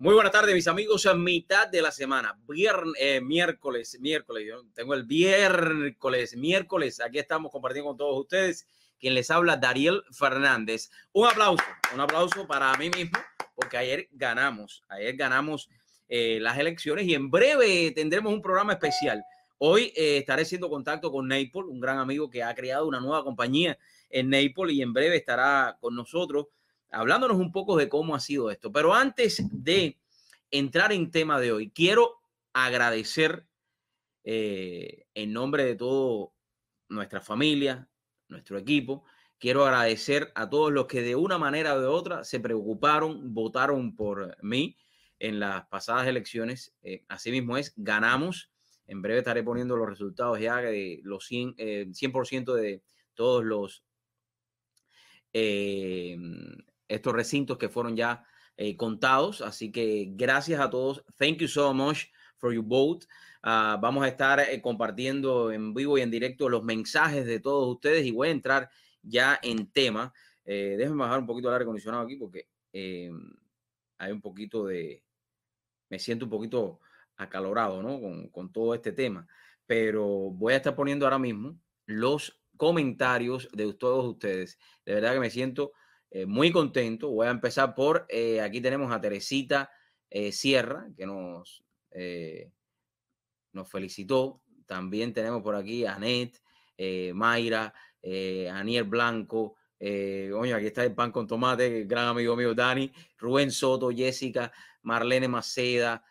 Muy buenas tardes, mis amigos. A mitad de la semana, viernes, eh, miércoles, miércoles. Yo tengo el miércoles, miércoles. Aquí estamos compartiendo con todos ustedes. Quien les habla, Dariel Fernández. Un aplauso, un aplauso para mí mismo, porque ayer ganamos, ayer ganamos eh, las elecciones y en breve tendremos un programa especial. Hoy eh, estaré haciendo contacto con Naples, un gran amigo que ha creado una nueva compañía en Naples y en breve estará con nosotros hablándonos un poco de cómo ha sido esto. Pero antes de entrar en tema de hoy, quiero agradecer eh, en nombre de toda nuestra familia, nuestro equipo, quiero agradecer a todos los que de una manera o de otra se preocuparon, votaron por mí en las pasadas elecciones. Eh, así mismo es, ganamos. En breve estaré poniendo los resultados ya de los 100, eh, 100% de todos los eh, estos recintos que fueron ya eh, contados. Así que gracias a todos. Thank you so much for your vote. Uh, vamos a estar eh, compartiendo en vivo y en directo los mensajes de todos ustedes y voy a entrar ya en tema. Eh, déjenme bajar un poquito el aire acondicionado aquí porque hay un poquito de... Me siento un poquito acalorado, ¿no? Con, con todo este tema. Pero voy a estar poniendo ahora mismo los comentarios de todos ustedes. De verdad que me siento eh, muy contento. Voy a empezar por, eh, aquí tenemos a Teresita eh, Sierra, que nos, nos felicitó. También tenemos por aquí a Anet, Mayra, Aniel Blanco. Oye, aquí está el pan con tomate, gran amigo mío Dani, Rubén Soto, Jessica, Marlene Maceda,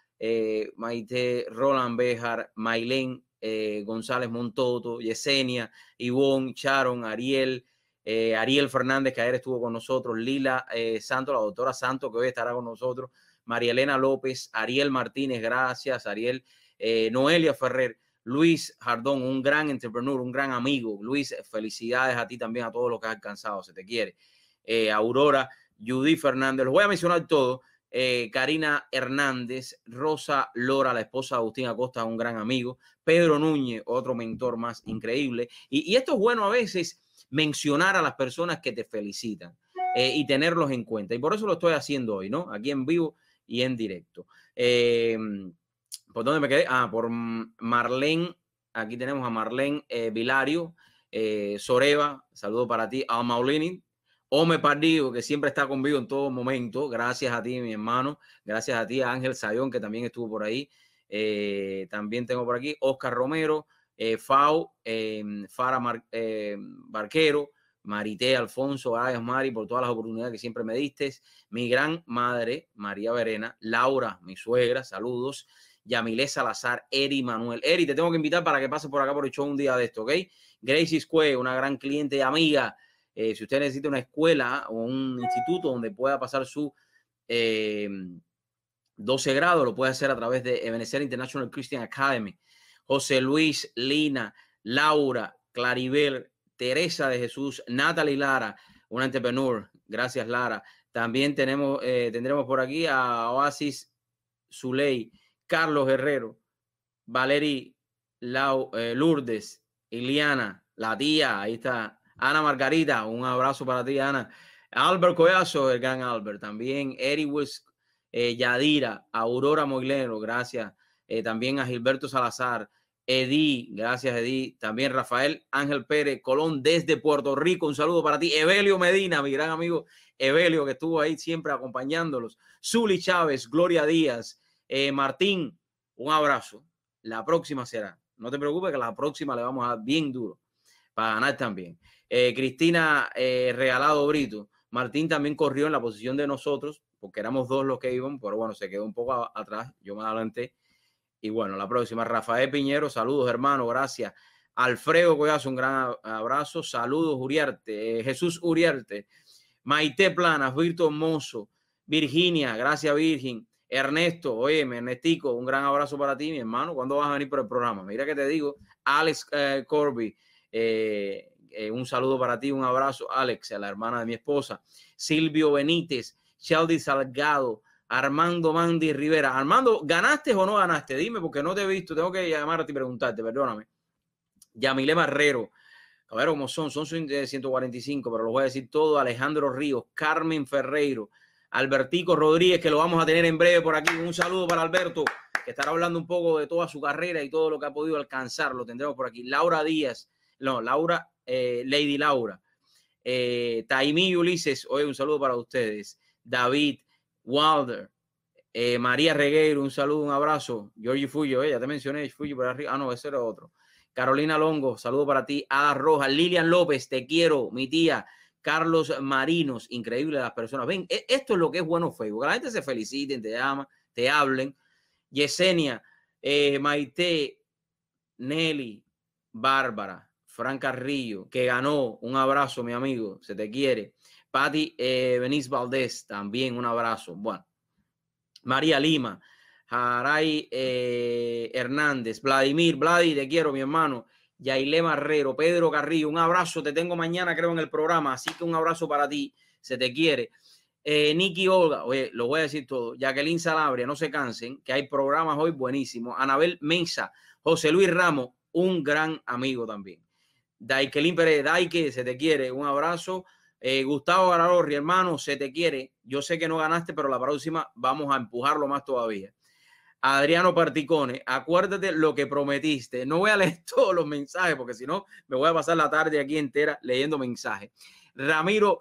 Maite Roland Bejar, Mailén González Montoto, Yesenia, Ivonne, Sharon, Ariel, eh, Ariel Fernández, que ayer estuvo con nosotros, Lila eh, Santos, la doctora Santos, que hoy estará con nosotros, María Elena López, Ariel Martínez, gracias, Ariel, eh, Noelia Ferrer, Luis Jardón, un gran entrepreneur, un gran amigo. Luis, felicidades a ti también, a todos los que has alcanzado, se te quiere. Aurora, Judy Fernández, los voy a mencionar todos. Karina Hernández, Rosa Lora, la esposa de Agustín Acosta, un gran amigo. Pedro Núñez, otro mentor más increíble. Y, y esto es bueno a veces mencionar a las personas que te felicitan eh, y tenerlos en cuenta. Y por eso lo estoy haciendo hoy, ¿no? Aquí en vivo y en directo. Eh, ¿Por dónde me quedé? Ah, por Marlene. Aquí tenemos a Marlene eh, Vilario, eh, Soreva, saludo para ti, a Maulini, Ome Pardigo, que siempre está conmigo en todo momento. Gracias a ti, mi hermano. Gracias a ti, a Ángel Sayón, que también estuvo por ahí. Eh, también tengo por aquí Oscar Romero, eh, Fau, eh, Fara Mar, eh, Barquero, Marité Alfonso, gracias Mari por todas las oportunidades que siempre me diste. Mi gran madre, María Verena, Laura, mi suegra, saludos. Yamilé Salazar, Eri Manuel. Eri, te tengo que invitar para que pases por acá por el show un día de esto, ¿ok? Gracie Square, una gran cliente y amiga. Eh, si usted necesita una escuela o un instituto donde pueda pasar su eh, 12 grado, lo puede hacer a través de Ebenezer International Christian Academy. José Luis, Lina, Laura, Claribel, Teresa de Jesús, Natalie Lara, una entrepreneur. Gracias, Lara. También tenemos, eh, tendremos por aquí a Oasis Zuley, Carlos Herrero, Valerie eh, Lourdes, Iliana, la tía, ahí está, Ana Margarita, un abrazo para ti, Ana. Albert Collazo, el gran Albert, también Eric eh, Yadira, Aurora Moilero, gracias. Eh, también a Gilberto Salazar, Edi, gracias Edi, también Rafael Ángel Pérez, Colón desde Puerto Rico, un saludo para ti, Evelio Medina, mi gran amigo Evelio, que estuvo ahí siempre acompañándolos, Zuli Chávez, Gloria Díaz, eh, Martín, un abrazo. La próxima será. No te preocupes que la próxima le vamos a dar bien duro para ganar también. Eh, Cristina eh, Regalado Brito. Martín también corrió en la posición de nosotros, porque éramos dos los que iban, pero bueno, se quedó un poco atrás. Yo me adelanté. Y bueno, la próxima. Rafael Piñero, saludos, hermano, gracias. Alfredo Collazo, un gran abrazo. Saludos, Uriarte. Eh, Jesús Uriarte. Maite Planas, Virto Mozo. Virginia, gracias, Virgin. Ernesto, oye, Ernestico, un gran abrazo para ti, mi hermano. ¿Cuándo vas a venir por el programa? Mira que te digo, Alex eh, Corby, eh, un saludo para ti, un abrazo, Alex, a la hermana de mi esposa, Silvio Benítez, Sheldy Salgado, Armando Mandy Rivera. Armando, ¿ganaste o no ganaste? Dime, porque no te he visto, tengo que llamarte y preguntarte, perdóname. Yamile Marrero, a ver cómo son, son 145, pero los voy a decir todo. Alejandro Ríos, Carmen Ferreiro, Albertico Rodríguez, que lo vamos a tener en breve por aquí. Un saludo para Alberto, que estará hablando un poco de toda su carrera y todo lo que ha podido alcanzar. Lo tendremos por aquí. Laura Díaz, no, Laura, eh, Lady Laura. Eh, Taimí Ulises, hoy un saludo para ustedes. David, Wilder, eh, María Regueiro, un saludo, un abrazo. Georgie Fuyo, ya te mencioné, Fuyo por arriba. Ah, no, ese era otro. Carolina Longo, saludo para ti. Ada Rojas, Lilian López, te quiero, mi tía. Carlos Marinos, increíble las personas. Ven, e, esto es lo que es bueno Facebook. La gente se feliciten, te llama, te hablen. Yesenia, eh, Maite, Nelly, Bárbara, Fran Carrillo, que ganó. Un abrazo, mi amigo, se te quiere. Patti eh, Valdés, también un abrazo. Bueno, María Lima, Jaray eh, Hernández, Vladimir, Vladi, te quiero, mi hermano. Yaile Marrero, Pedro Carrillo, un abrazo, te tengo mañana, creo, en el programa, así que un abrazo para ti, se te quiere. Eh, Nicky Olga, oye, lo voy a decir todo. Jacqueline Salabria, no se cansen, que hay programas hoy buenísimos. Anabel Mensa, José Luis Ramos, un gran amigo también. Daikelin Pérez, Daike, se te quiere, un abrazo. Eh, Gustavo Gararorri, hermano, se te quiere. Yo sé que no ganaste, pero la próxima vamos a empujarlo más todavía. Adriano Particone, acuérdate lo que prometiste. No voy a leer todos los mensajes porque si no me voy a pasar la tarde aquí entera leyendo mensajes. Ramiro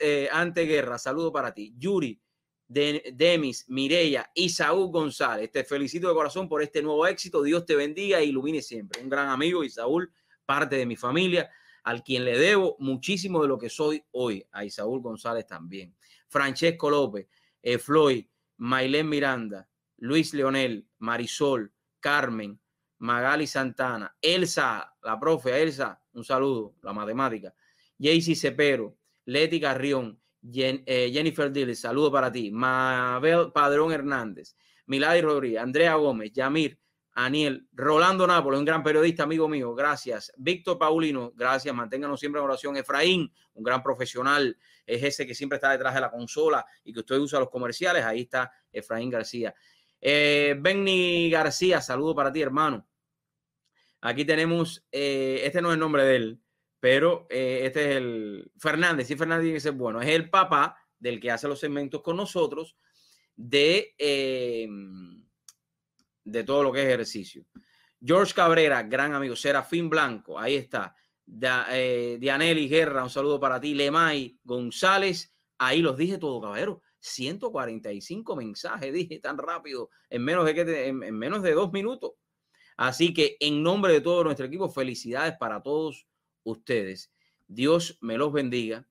eh, Anteguerra, saludo para ti. Yuri, Demis, Mireya y Saúl González, te felicito de corazón por este nuevo éxito. Dios te bendiga e ilumine siempre. Un gran amigo y Saúl, parte de mi familia al quien le debo muchísimo de lo que soy hoy, a Isaúl González también, Francesco López, eh, Floyd, Mailén Miranda, Luis Leonel, Marisol, Carmen, Magali Santana, Elsa, la profe Elsa, un saludo, la matemática, Jaycee Cepero, Leti Carrión, eh, Jennifer Dillis, saludo para ti, Mabel Padrón Hernández, Milady Rodríguez, Andrea Gómez, Yamir, Aniel, Rolando Nápoles, un gran periodista, amigo mío, gracias. Víctor Paulino, gracias, manténganos siempre en oración. Efraín, un gran profesional, es ese que siempre está detrás de la consola y que usted usa los comerciales, ahí está Efraín García. Eh, Benny García, saludo para ti, hermano. Aquí tenemos, eh, este no es el nombre de él, pero eh, este es el Fernández, sí, Fernández tiene bueno, es el papá del que hace los segmentos con nosotros de de todo lo que es ejercicio. George Cabrera, gran amigo. Serafín Blanco, ahí está. Eh, Dianelli Guerra, un saludo para ti. Lemay González, ahí los dije todo, caballero. 145 mensajes, dije tan rápido, en menos de, que, en, menos de dos minutos. Así que en nombre de todo nuestro equipo, felicidades para todos ustedes. Dios me los bendiga.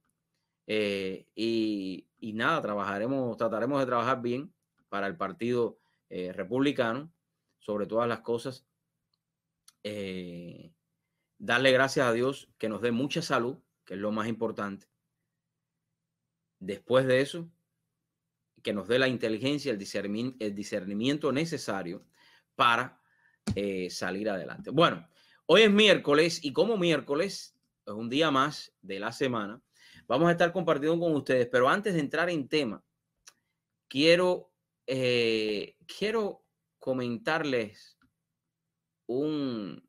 Eh, y, y, nada, trabajaremos, trataremos de trabajar bien para el partido eh, republicano sobre todas las cosas, eh, darle gracias a Dios que nos dé mucha salud, que es lo más importante. Después de eso, que nos dé la inteligencia, el discernimiento, el discernimiento necesario para eh, salir adelante. Bueno, hoy es miércoles y como miércoles es un día más de la semana, vamos a estar compartiendo con ustedes, pero antes de entrar en tema, quiero, eh, quiero comentarles un,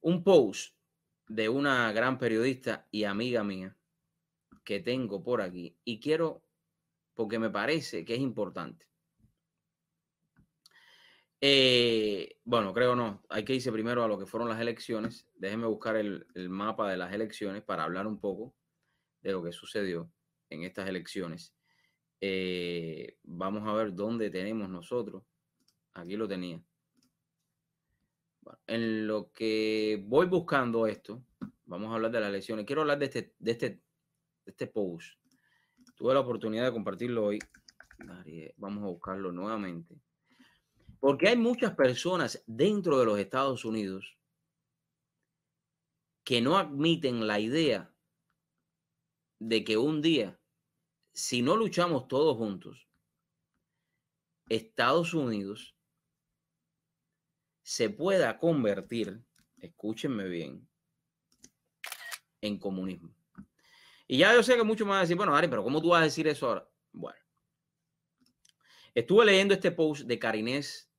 un post de una gran periodista y amiga mía que tengo por aquí y quiero, porque me parece que es importante. Eh, bueno, creo no, hay que irse primero a lo que fueron las elecciones. Déjenme buscar el, el mapa de las elecciones para hablar un poco de lo que sucedió en estas elecciones. Eh, vamos a ver dónde tenemos nosotros. Aquí lo tenía. en lo que voy buscando esto, vamos a hablar de las elecciones. Quiero hablar de este, de este, de este post. Tuve la oportunidad de compartirlo hoy. Vamos a buscarlo nuevamente. Porque hay muchas personas dentro de los Estados Unidos que no admiten la idea de que un día si no luchamos todos juntos, Estados Unidos se pueda convertir, escúchenme bien, en comunismo. Y ya yo sé que muchos me van a decir, bueno, Ari, pero ¿cómo tú vas a decir eso ahora? Bueno, estuve leyendo este post de Carinés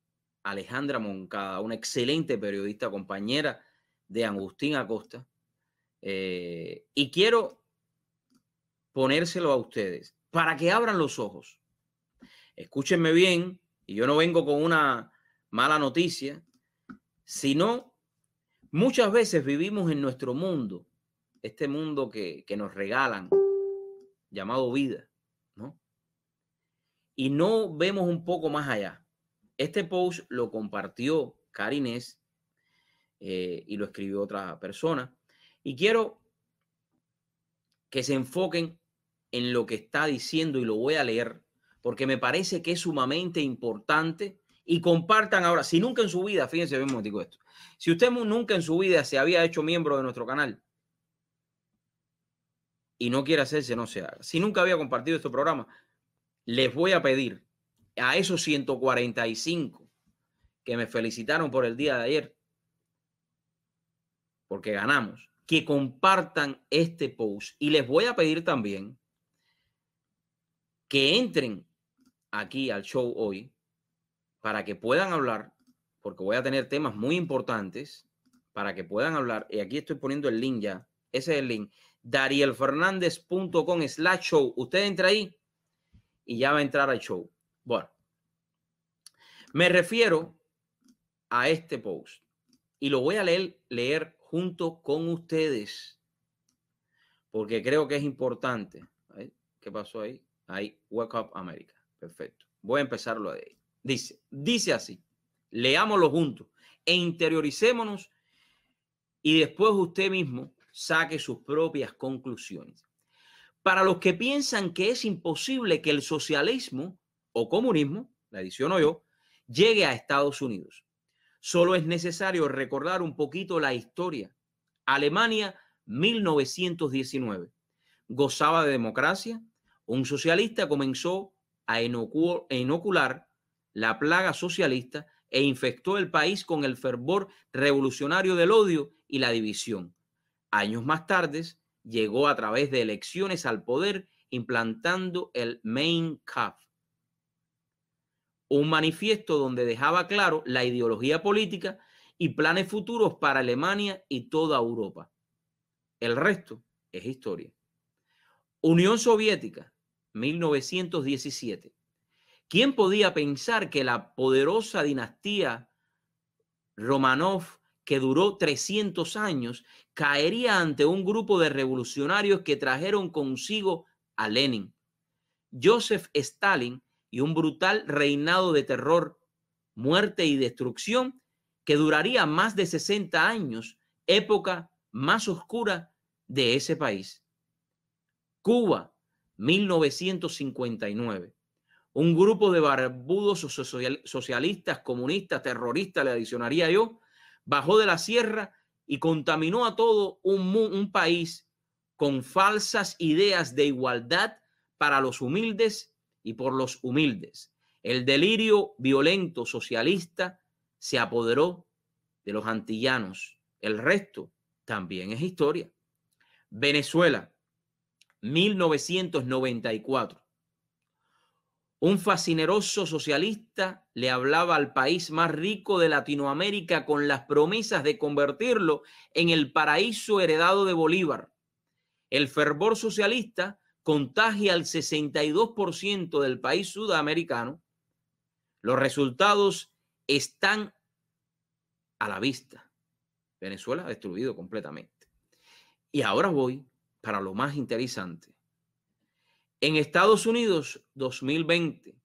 Alejandra Moncada, una excelente periodista, compañera de Agustín Acosta, eh, y quiero ponérselo a ustedes para que abran los ojos. Escúchenme bien, y yo no vengo con una mala noticia, sino muchas veces vivimos en nuestro mundo, este mundo que, que nos regalan, llamado vida, ¿no? Y no vemos un poco más allá. Este post lo compartió Karines eh, y lo escribió otra persona. Y quiero que se enfoquen en lo que está diciendo y lo voy a leer porque me parece que es sumamente importante y compartan ahora, si nunca en su vida, fíjense bien digo esto, si usted nunca en su vida se había hecho miembro de nuestro canal y no quiere hacerse, no se haga. Si nunca había compartido este programa, les voy a pedir a esos 145 que me felicitaron por el día de ayer, porque ganamos, que compartan este post. Y les voy a pedir también que entren aquí al show hoy para que puedan hablar, porque voy a tener temas muy importantes para que puedan hablar. Y aquí estoy poniendo el link ya. Ese es el link. darielfernandez.com slash show. Usted entra ahí y ya va a entrar al show. Bueno, me refiero a este post y lo voy a leer, leer junto con ustedes porque creo que es importante. ¿Qué pasó ahí? Ahí, Wake Up America. Perfecto. Voy a empezarlo de ahí. Dice, dice así, leámoslo juntos e interioricémonos y después usted mismo saque sus propias conclusiones. Para los que piensan que es imposible que el socialismo o comunismo, la adiciono yo, llegue a Estados Unidos. Solo es necesario recordar un poquito la historia. Alemania, 1919. Gozaba de democracia. Un socialista comenzó a inocular la plaga socialista e infectó el país con el fervor revolucionario del odio y la división. Años más tarde, llegó a través de elecciones al poder implantando el Mein Kampf, un manifiesto donde dejaba claro la ideología política y planes futuros para Alemania y toda Europa. El resto es historia. Unión Soviética, 1917. ¿Quién podía pensar que la poderosa dinastía Romanov, que duró 300 años, caería ante un grupo de revolucionarios que trajeron consigo a Lenin, Joseph Stalin y un brutal reinado de terror, muerte y destrucción que duraría más de 60 años, época más oscura de ese país. Cuba, 1959. Un grupo de barbudos socialistas, comunistas, terroristas, le adicionaría yo, bajó de la sierra y contaminó a todo un, un país con falsas ideas de igualdad para los humildes y por los humildes. El delirio violento socialista se apoderó de los antillanos. El resto también es historia. Venezuela, 1994. Un fascineroso socialista le hablaba al país más rico de Latinoamérica con las promesas de convertirlo en el paraíso heredado de Bolívar. El fervor socialista contagia al 62% del país sudamericano. Los resultados están a la vista. Venezuela destruido completamente. Y ahora voy para lo más interesante. En Estados Unidos 2020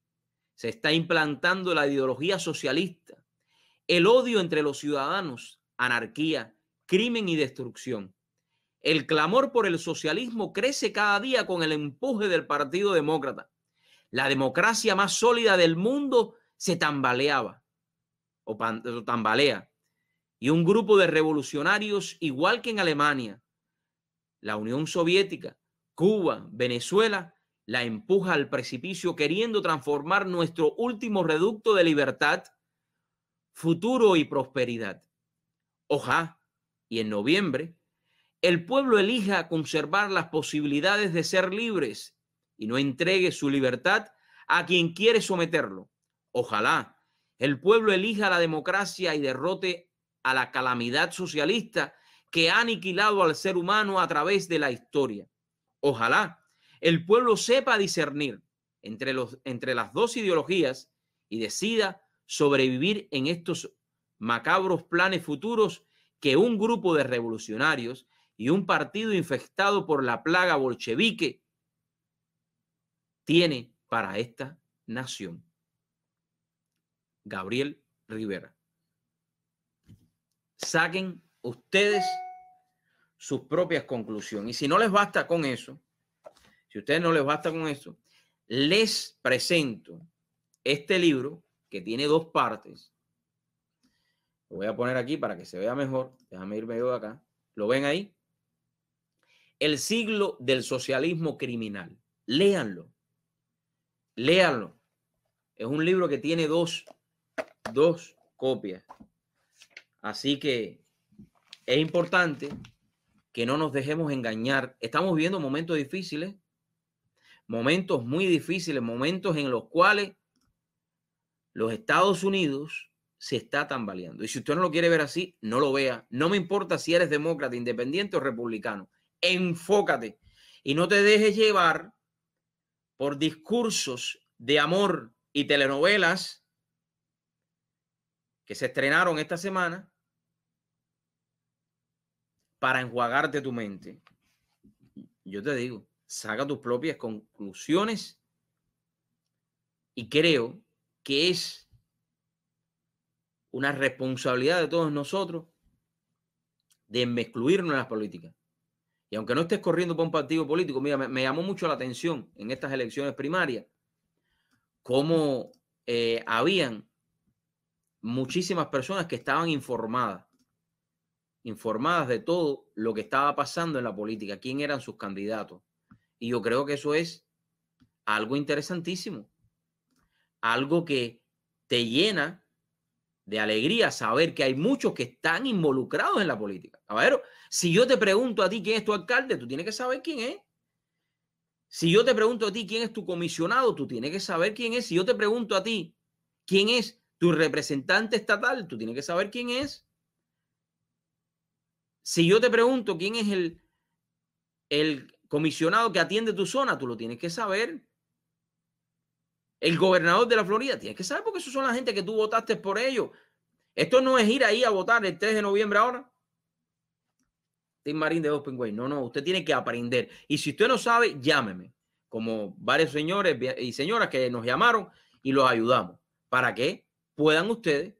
se está implantando la ideología socialista, el odio entre los ciudadanos, anarquía, crimen y destrucción. El clamor por el socialismo crece cada día con el empuje del Partido Demócrata. La democracia más sólida del mundo se tambaleaba o tambalea. Y un grupo de revolucionarios, igual que en Alemania, la Unión Soviética, Cuba, Venezuela, la empuja al precipicio queriendo transformar nuestro último reducto de libertad, futuro y prosperidad. Ojalá, y en noviembre, el pueblo elija conservar las posibilidades de ser libres y no entregue su libertad a quien quiere someterlo. Ojalá el pueblo elija la democracia y derrote a la calamidad socialista que ha aniquilado al ser humano a través de la historia. Ojalá el pueblo sepa discernir entre, los, entre las dos ideologías y decida sobrevivir en estos macabros planes futuros que un grupo de revolucionarios y un partido infectado por la plaga bolchevique tiene para esta nación. Gabriel Rivera. Saquen ustedes sus propias conclusiones. Y si no les basta con eso, si a ustedes no les basta con eso, les presento este libro que tiene dos partes. Lo voy a poner aquí para que se vea mejor. Déjame irme yo de acá. ¿Lo ven ahí? El siglo del socialismo criminal. Léanlo. Léanlo. Es un libro que tiene dos, dos copias. Así que es importante que no nos dejemos engañar. Estamos viviendo momentos difíciles, momentos muy difíciles, momentos en los cuales los Estados Unidos se está tambaleando. Y si usted no lo quiere ver así, no lo vea. No me importa si eres demócrata, independiente o republicano. Enfócate y no te dejes llevar por discursos de amor y telenovelas que se estrenaron esta semana para enjuagarte tu mente. Yo te digo, saca tus propias conclusiones y creo que es una responsabilidad de todos nosotros de excluirnos en las políticas. Y aunque no estés corriendo por un partido político, mira, me, llamó mucho la atención en estas elecciones primarias cómo eh, habían muchísimas personas que estaban informadas, informadas de todo lo que estaba pasando en la política, quién eran sus candidatos. Y yo creo que eso es algo interesantísimo, algo que te llena de alegría saber que hay muchos que están involucrados en la política. Ver, si yo te pregunto a ti quién es tu alcalde, tú tienes que saber quién es. Si yo te pregunto a ti quién es tu comisionado, tú tienes que saber quién es. Si yo te pregunto a ti quién es tu representante estatal, tú tienes que saber quién es. Si yo te pregunto quién es el, comisionado que atiende tu zona, tú lo tienes que saber. El gobernador de la Florida, tienes que saber porque esos son la gente que tú votaste por ellos. Esto no es ir ahí a votar el 3 de noviembre ahora. Tim Marín de Open Way. No, no, usted tiene que aprender. Y si usted no sabe, llámeme. Como varios señores y señoras que nos llamaron y los ayudamos. ¿Para que puedan ustedes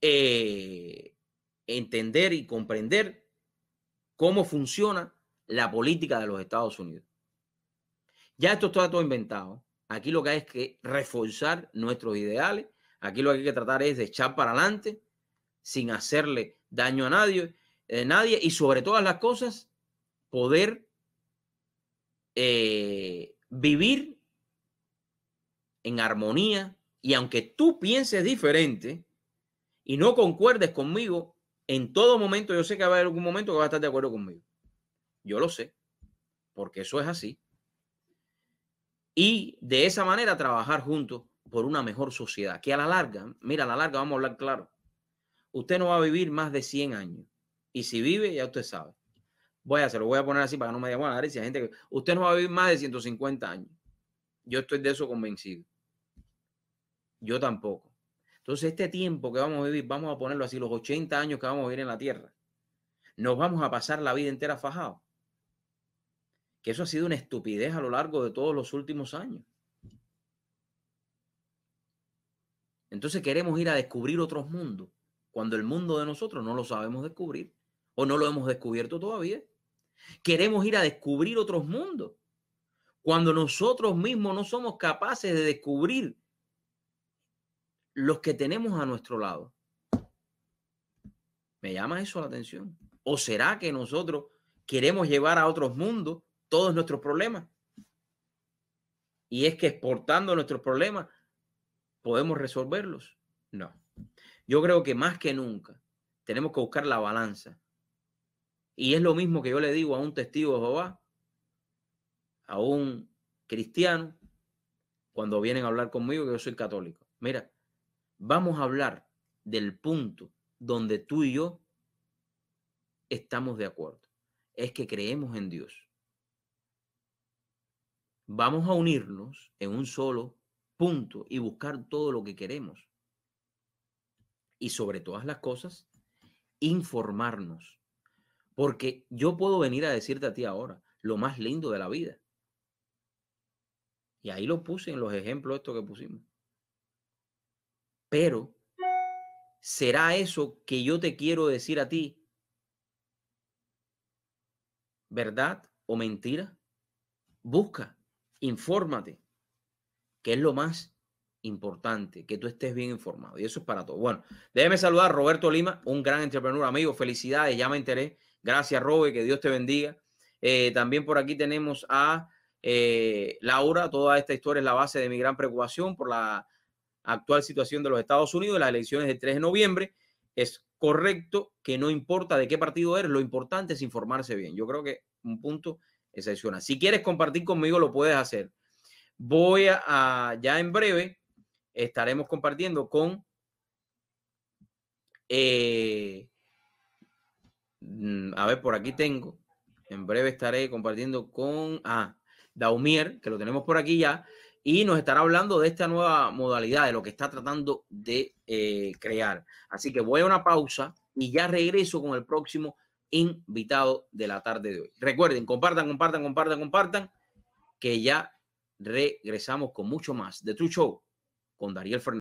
eh, entender y comprender cómo funciona la política de los Estados Unidos. Ya esto está todo inventado. Aquí lo que hay es que reforzar nuestros ideales. Aquí lo que hay que tratar es de echar para adelante sin hacerle daño a nadie, eh, nadie y sobre todas las cosas poder eh, vivir en armonía y aunque tú pienses diferente y no concuerdes conmigo, en todo momento yo sé que va a haber algún momento que va a estar de acuerdo conmigo. Yo lo sé, porque eso es así y de esa manera trabajar juntos por una mejor sociedad, que a la larga, mira, a la larga vamos a hablar claro, usted no va a vivir más de 100 años. Y si vive, ya usted sabe. Voy a hacerlo, voy a poner así para que no me digan, bueno, gente que usted no va a vivir más de 150 años. Yo estoy de eso convencido. Yo tampoco. Entonces, este tiempo que vamos a vivir, vamos a ponerlo así, los 80 años que vamos a vivir en la tierra, nos vamos a pasar la vida entera fajados que eso ha sido una estupidez a lo largo de todos los últimos años. Entonces queremos ir a descubrir otros mundos, cuando el mundo de nosotros no lo sabemos descubrir o no lo hemos descubierto todavía. Queremos ir a descubrir otros mundos, cuando nosotros mismos no somos capaces de descubrir los que tenemos a nuestro lado. Me llama eso la atención. ¿O será que nosotros queremos llevar a otros mundos todos nuestros problemas. Y es que exportando nuestros problemas podemos resolverlos. No. Yo creo que más que nunca tenemos que buscar la balanza. Y es lo mismo que yo le digo a un testigo de Jehová, a un cristiano, cuando vienen a hablar conmigo, que yo soy católico. Mira, vamos a hablar del punto donde tú y yo estamos de acuerdo. Es que creemos en Dios vamos a unirnos en un solo punto y buscar todo lo que queremos. Y sobre todas las cosas, informarnos. Porque yo puedo venir a decirte a ti ahora lo más lindo de la vida. Y ahí lo puse en los ejemplos estos que pusimos. Pero, ¿será eso que yo te quiero decir a ti verdad o mentira? Busca, infórmate, que es lo más importante, que tú estés bien informado. Y eso es para todo. Bueno, déjeme saludar a Roberto Lima, un gran entrepreneur, amigo. Felicidades, ya me enteré. Gracias, Robert, que Dios te bendiga. Eh, también por aquí tenemos a eh, Laura. Toda esta historia es la base de mi gran preocupación por la actual situación de los Estados Unidos, las elecciones del 3 de noviembre. Es correcto que no importa de qué partido eres, lo importante es informarse bien. Yo creo que un punto excepcional. Si quieres compartir conmigo, lo puedes hacer. Voy a, ya en breve, estaremos compartiendo con eh, a ver, por aquí tengo. En breve estaré compartiendo con ah, Daumier, que lo tenemos por aquí ya, y nos estará hablando de esta nueva modalidad, de lo que está tratando de eh, crear. Así que voy a una pausa y ya regreso con el próximo invitado de la tarde de hoy. Recuerden, compartan, compartan, compartan, compartan, que ya regresamos con mucho más de True Show con Dariel Fernández.